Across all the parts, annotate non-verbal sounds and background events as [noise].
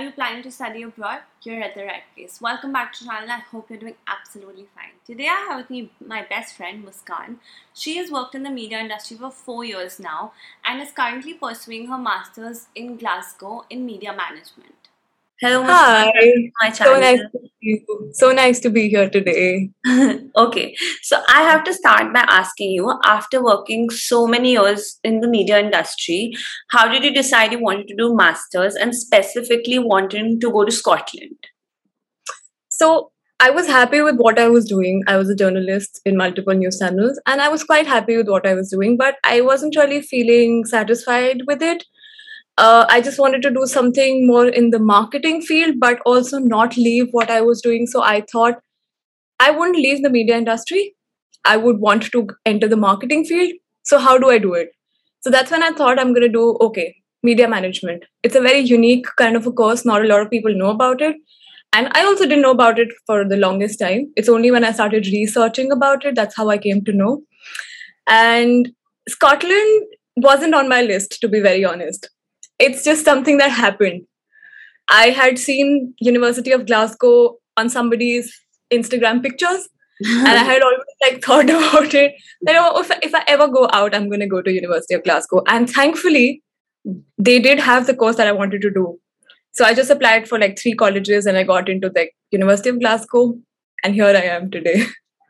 are you planning to study abroad? You're at the right place. Welcome back to the channel. I hope you're doing absolutely fine. Today I have with me my best friend Muskan. She has worked in the media industry for four years now and is currently pursuing her master's in Glasgow in media management. Hello, Hi. my So nice to you. So nice to be here today. [laughs] okay, so I have to start by asking you after working so many years in the media industry, how did you decide you wanted to do masters and specifically wanting to go to Scotland? So I was happy with what I was doing. I was a journalist in multiple news channels and I was quite happy with what I was doing, but I wasn't really feeling satisfied with it. Uh, I just wanted to do something more in the marketing field, but also not leave what I was doing. So I thought I wouldn't leave the media industry. I would want to enter the marketing field. So, how do I do it? So, that's when I thought I'm going to do okay, media management. It's a very unique kind of a course. Not a lot of people know about it. And I also didn't know about it for the longest time. It's only when I started researching about it that's how I came to know. And Scotland wasn't on my list, to be very honest. It's just something that happened. I had seen University of Glasgow on somebody's Instagram pictures, and I had always like [laughs] thought about it. That oh, if, if I ever go out, I'm going to go to University of Glasgow. And thankfully, they did have the course that I wanted to do. So I just applied for like three colleges, and I got into the University of Glasgow, and here I am today.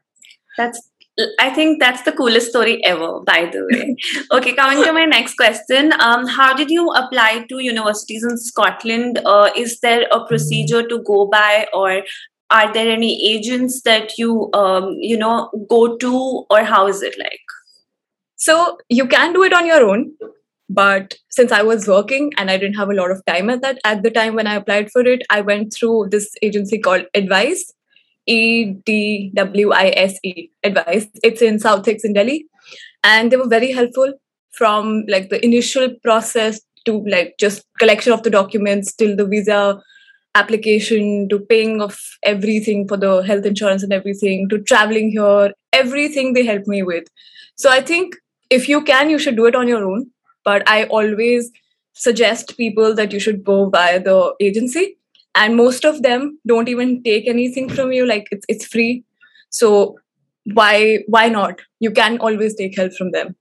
[laughs] That's I think that's the coolest story ever, by the way. [laughs] okay, coming to my next question. Um, how did you apply to universities in Scotland? Uh, is there a procedure to go by or are there any agents that you um, you know go to or how is it like? So you can do it on your own, but since I was working and I didn't have a lot of time at that at the time when I applied for it, I went through this agency called Edwise, E D W I S E, Edwise. It's in Southeast in Delhi, and they were very helpful from like the initial process to like just collection of the documents till the visa application to paying of everything for the health insurance and everything to traveling here. Everything they helped me with. So i think if you can you should do it on your own. But i always suggest people that you should go via the agency and most of them don't even take anything from you like it's it's free. So why why not? You can always take help from them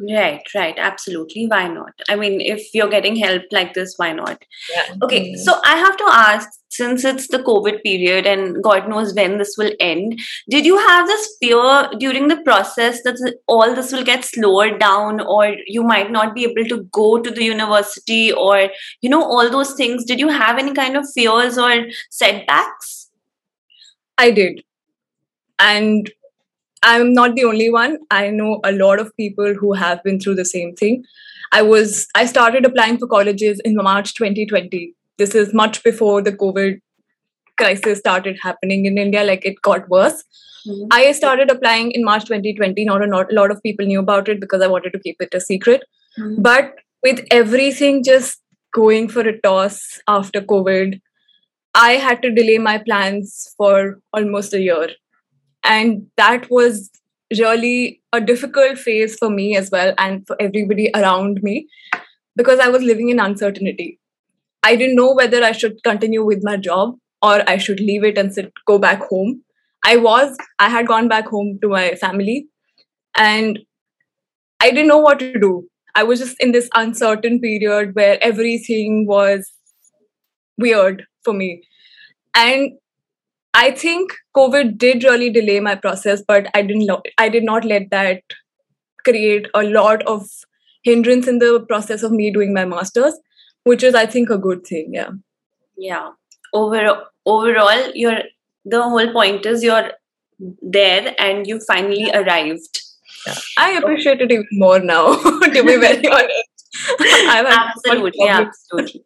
Right, right, absolutely. Why not? I mean, if you're getting help like this, why not? yeah Okay, mm-hmm. so I have to ask since it's the COVID period and God knows when this will end, did you have this fear during the process that all this will get slowed down or you might not be able to go to the university or, you know, all those things? Did you have any kind of fears or setbacks? I did. And I'm not the only one. I know a lot of people who have been through the same thing. I was I started applying for colleges in March 2020. This is much before the COVID crisis started happening in India like it got worse. Mhm. I started applying in March 2020. Not a, not a lot of people knew about it because I wanted to keep it a secret. Mhm. But with everything just going for a toss after COVID, I had to delay my plans for almost a year. And that was really a difficult phase for me as well and for everybody around me because I was living in uncertainty. I didn't know whether I should continue with my job or I should leave it and sit, go back home. I was, I had gone back home to my family and I didn't know what to do. I was just in this uncertain period where everything was weird for me. And I think COVID did really delay my process, but I didn't lo- I did not let that create a lot of hindrance in the process of me doing my masters, which is I think a good thing. Yeah. Yeah. Overall, overall, you're the whole point is you're there and you finally arrived. I appreciate it even more now, [laughs] to be very [laughs] honest. [laughs] Absolutely absolutely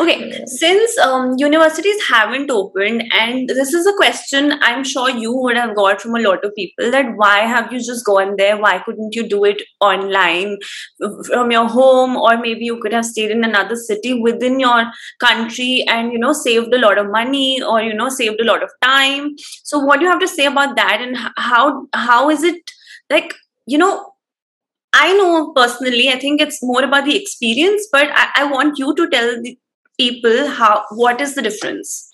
okay since um, universities haven't opened and this is a question i'm sure you would have got from a lot of people that why have you just gone there? Why couldn't you do it online from your home? Or maybe you could have stayed in another city within your country and you know saved a lot of money or you know saved a lot of time. So what do you have to say about that? And how how is it like you know I know personally, I think it's more about the experience, but I, I want you to tell the people how what is the difference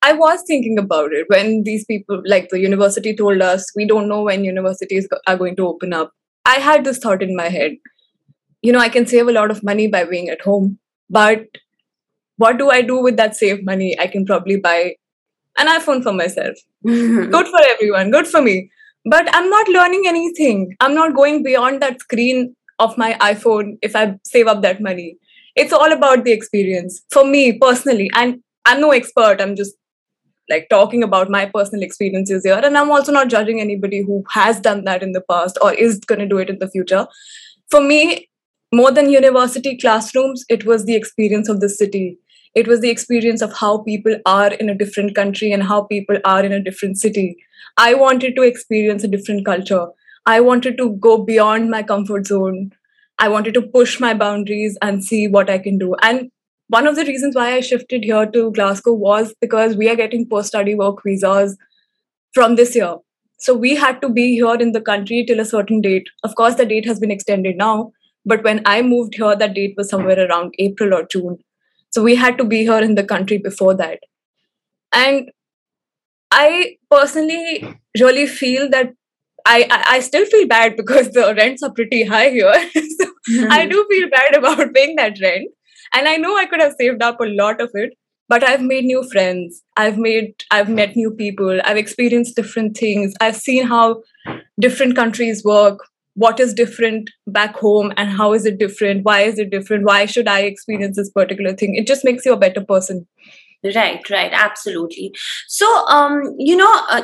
I was thinking about it when these people, like the university, told us we don't know when universities are going to open up. I had this thought in my head you know, I can save a lot of money by being at home, but what do I do with that saved money? I can probably buy an iPhone for myself. [laughs] good for everyone, good for me. But I'm not learning anything. I'm not going beyond that screen of my iPhone if I save up that money. It's all about the experience for me personally. And I'm no expert. I'm just like talking about my personal experiences here and i'm also not judging anybody who has done that in the past or is going to do it in the future for me more than university classrooms it was the experience of the city it was the experience of how people are in a different country and how people are in a different city i wanted to experience a different culture i wanted to go beyond my comfort zone i wanted to push my boundaries and see what i can do and one of the reasons why I shifted here to Glasgow was because we are getting post study work visas from this year. So we had to be here in the country till a certain date. Of course, the date has been extended now, but when I moved here, that date was somewhere around April or June. So we had to be here in the country before that. And I personally really feel that I, I, still feel bad [laughs] because the rents are pretty high here. [laughs] so mm-hmm. I do feel bad about [laughs] paying that rent and i know i could have saved up a lot of it but i've made new friends i've made i've met new people i've experienced different things i've seen how different countries work what is different back home and how is it different? Why is it different? Why should i experience this particular thing? It just makes you a better person. Right right absolutely. So um you know uh,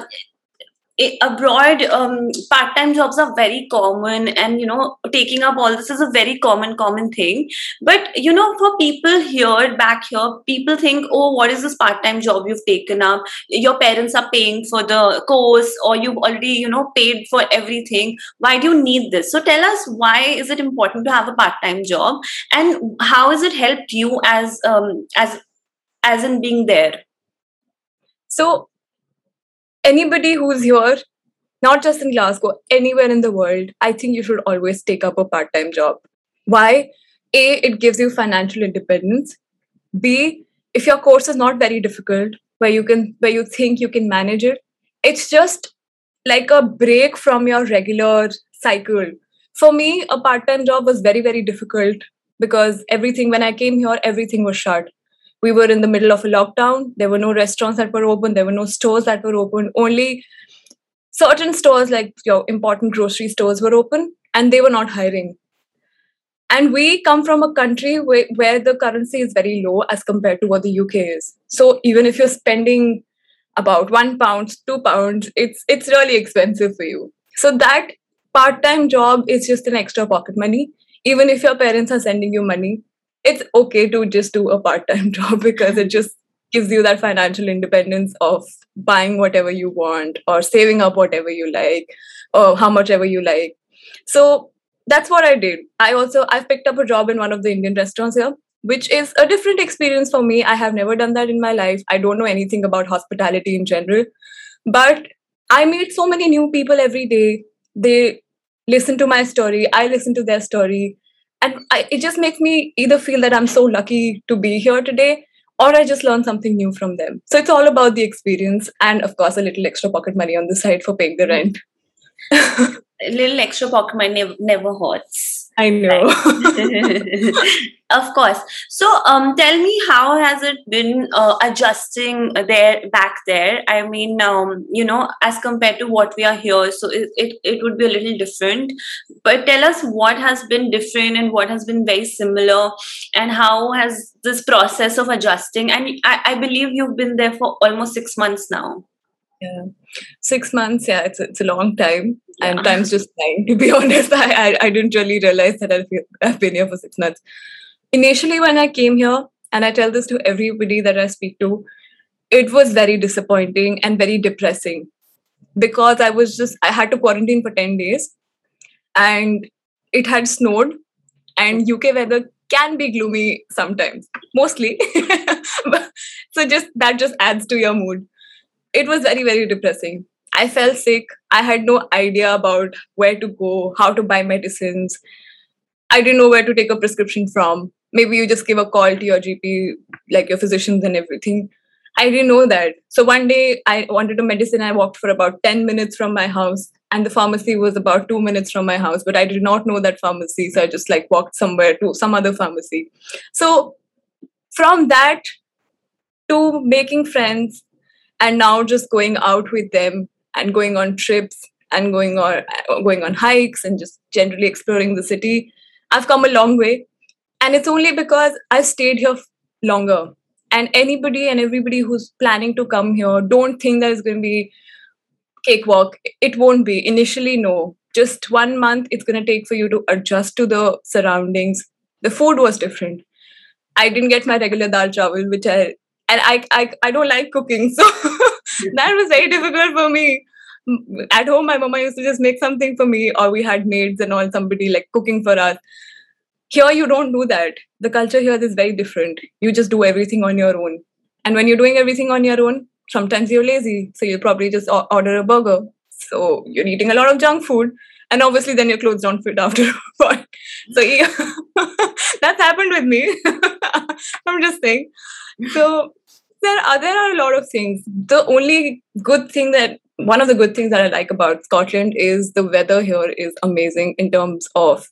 abroad um, part-time jobs are very common and you know taking up all this is a very common common thing. But you know for people here back here people think oh what is this part-time job you've taken up? Your parents are paying for the course or you've already you know paid for everything. Why do you need this? So tell us why is it important to have a part-time job and how has it helped you as um, as as in being there? So anybody who's here, not just in Glasgow, anywhere in the world, I think you should always take up a part time job. Why? A, it gives you financial independence. B, if your course is not very difficult, where you can where you think you can manage it, it's just like a break from your regular cycle. For me, a part-time job was very, very difficult because everything when I came here, everything was shut we were in the middle of a lockdown. There were no restaurants that were open. There were no stores that were open. Only certain stores, like your important grocery stores, were open, and they were not hiring. And we come from a country where, where the currency is very low as compared to what the UK is. So even if you're spending about one pound, two pounds, it's it's really expensive for you. So that part-time job is just an extra pocket money. Even if your parents are sending you money, it's okay to just do a part-time [laughs] job because it just gives you that financial independence of buying whatever you want or saving up whatever you like or how much ever you like. So that's what i did. I also i've picked up a job in one of the indian restaurants here which is a different experience for me. I have never done that in my life. I don't know anything about hospitality in general. But i meet so many new people every day. They listen to my story. I listen to their story and I, it just makes me either feel that i'm so lucky to be here today or i just learn something new from them. So it's all about the experience and of course a little extra pocket money on the side for paying the rent a [laughs] little extra pocket money never, never hurts I know. [laughs] of course. So, um, tell me, how has it been uh, adjusting there back there? I mean, um, you know, as compared to what we are here, so it, it it would be a little different. But tell us what has been different and what has been very similar, and how has this process of adjusting? And I, I believe you've been there for almost six months now. Yeah, six months. Yeah, it's it's a long time yeah. and time's just flying. To be [laughs] honest, I, I, I didn't really realize that I've, I've been here for six months. Initially, when I came here, and I tell this to everybody that I speak to, it was very disappointing and very depressing because I was just I had to quarantine for ten days, and it had snowed, and UK weather can be gloomy sometimes, mostly. [laughs] so just that just adds to your mood. It was very very depressing. I felt sick. I had no idea about where to go, how to buy medicines. I didn't know where to take a prescription from. Maybe you just give a call to your gp like your physicians and everything. I didn't know that. So one day i wanted a medicine. I walked for about 10 minutes from my house and the pharmacy was about 2 minutes from my house but i did not know that pharmacy so i just like walked somewhere to some other pharmacy. So from that to making friends and now just going out with them and going on trips and going on going on hikes and just generally exploring the city i've come a long way. And it's only because i've stayed here longer. And anybody and everybody who's planning to come here don't think that it's going to be cakewalk. It won't be. Initially no. Just one month it's going to take for you to adjust to the surroundings. The food was different. I didn't get my regular dal chawal which i and I, I I don't like cooking, [laughs] so that was very difficult for me. At home, my mama used to just make something for me, or we had maids and all, somebody like cooking for us. Here, you don't do that. The culture here is very different. You just do everything on your own, and when you're doing everything on your own, sometimes you're lazy, so you'll probably just order a burger. So you're eating a lot of junk food, and obviously then your clothes don't fit after [laughs] so yeah, [laughs] that's happened with me. I'm just saying so there are there are a lot of things. The only good thing that one of the good things that I like about Scotland is the weather here is amazing in terms of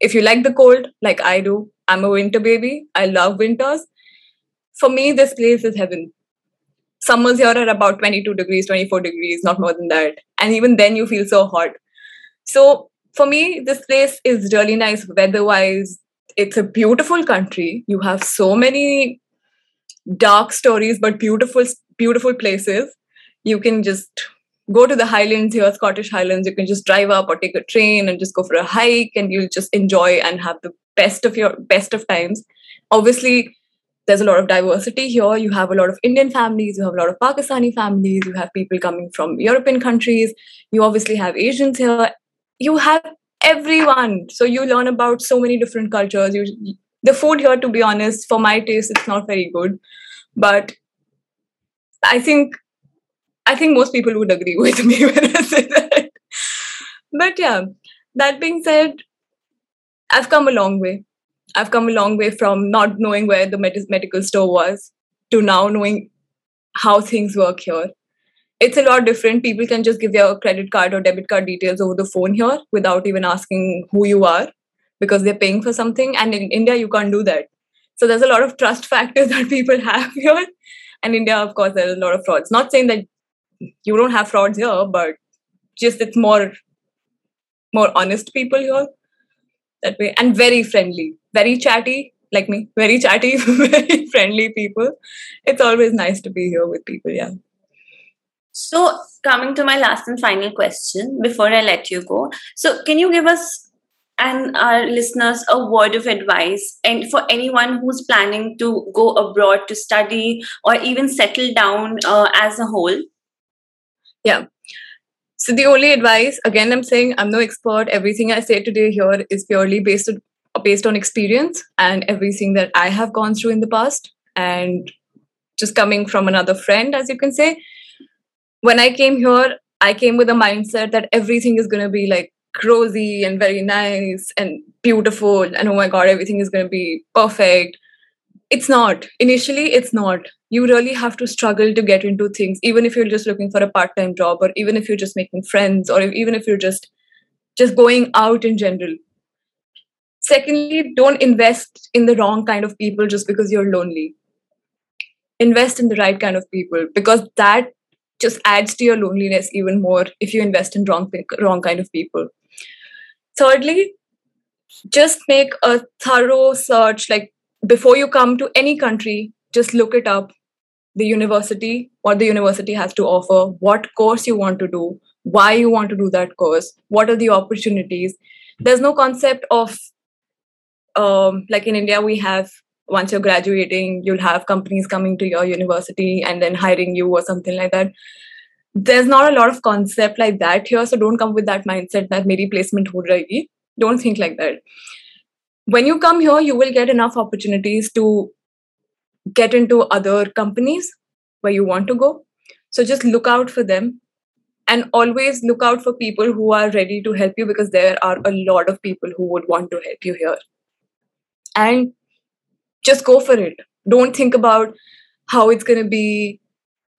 if you like the cold, like I do, I'm a winter baby. I love winters. For me, this place is heaven. Summers here are about 22 degrees, 24 degrees, not more than that. And even then, you feel so hot. So, for me, this place is really nice weather wise. It's a beautiful country. You have so many dark stories but beautiful beautiful places. You can just go to the highlands here scottish highlands. You can just drive up or take a train and just go for a hike and you'll just enjoy and have the best of your best of times. Obviously there's a lot of diversity here. You have a lot of indian families you have a lot of pakistani families you have people coming from european countries. You obviously have asians here. You have everyone. So you learn about so many different cultures. You the food here to be honest for my taste it's not very good. But i think i think most people would agree [laughs] with me when i say that. But yeah that being said i've come a long way. I've come a long way from not knowing where the med- medical store was to now knowing how things work here. It's a lot different. People can just give their credit card or debit card details over the phone here without even asking who you are because they're paying for something and in india you can't do that. So there's a lot of trust [laughs] factors that people have here. And india of course there's a lot of frauds. Not saying that you don't have frauds here but just it's more more honest people here that way and very friendly very chatty like me very chatty [laughs] very friendly people. It's always nice to be here with people yeah. So coming to my last and final question before i let you go. So can you give us and our listeners a word of advice. And for anyone who's planning to go abroad to study or even settle down uh, as a whole. Yeah. So the only advice again i'm saying i'm no expert. Everything i say today here is purely based on based on experience and everything that i have gone through in the past. And just coming from another friend as you can say when i came here i came with a mindset that everything is going to be like rosy and very nice and beautiful and oh my god everything is going to be perfect. It's not. Initially it's not. You really have to struggle to get into things even if you're just looking for a part-time job or even if you're just making friends or if, even if you're just just going out in general. Secondly don't invest in the wrong kind of people just because you're lonely. Invest in the right kind of people because that just adds to your loneliness even more if you invest in wrong wrong kind of people thirdly just make a thorough search like before you come to any country just look it up. The university what the university has to offer what course you want to do why you want to do that course what are the opportunities. There's no concept of um, like in india we have once you're graduating you'll have companies coming to your university and then hiring you or something like that there's not a lot of concept like that here so don't come with that mindset that maybe placement ho rahegi don't think like that when you come here you will get enough opportunities to get into other companies where you want to go so just look out for them and always look out for people who are ready to help you because there are a lot of people who would want to help you here and just go for it. Don't think about how it's going to be.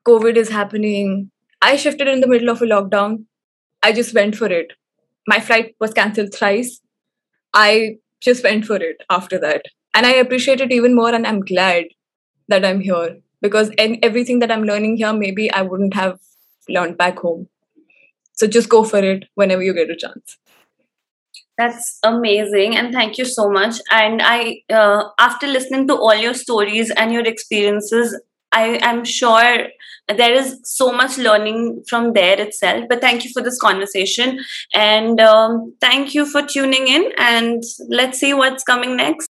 COVID is happening. I shifted in the middle of a lockdown. I just went for it. My flight was cancelled thrice. I just went for it after that. And I appreciate it even more. And I'm glad that I'm here because everything that I'm learning here, maybe I wouldn't have learned back home. So just go for it whenever you get a chance. That's amazing, and thank you so much. And I, uh, after listening to all your stories and your experiences, I am sure there is so much learning from there itself. But thank you for this conversation, and um, thank you for tuning in. And let's see what's coming next.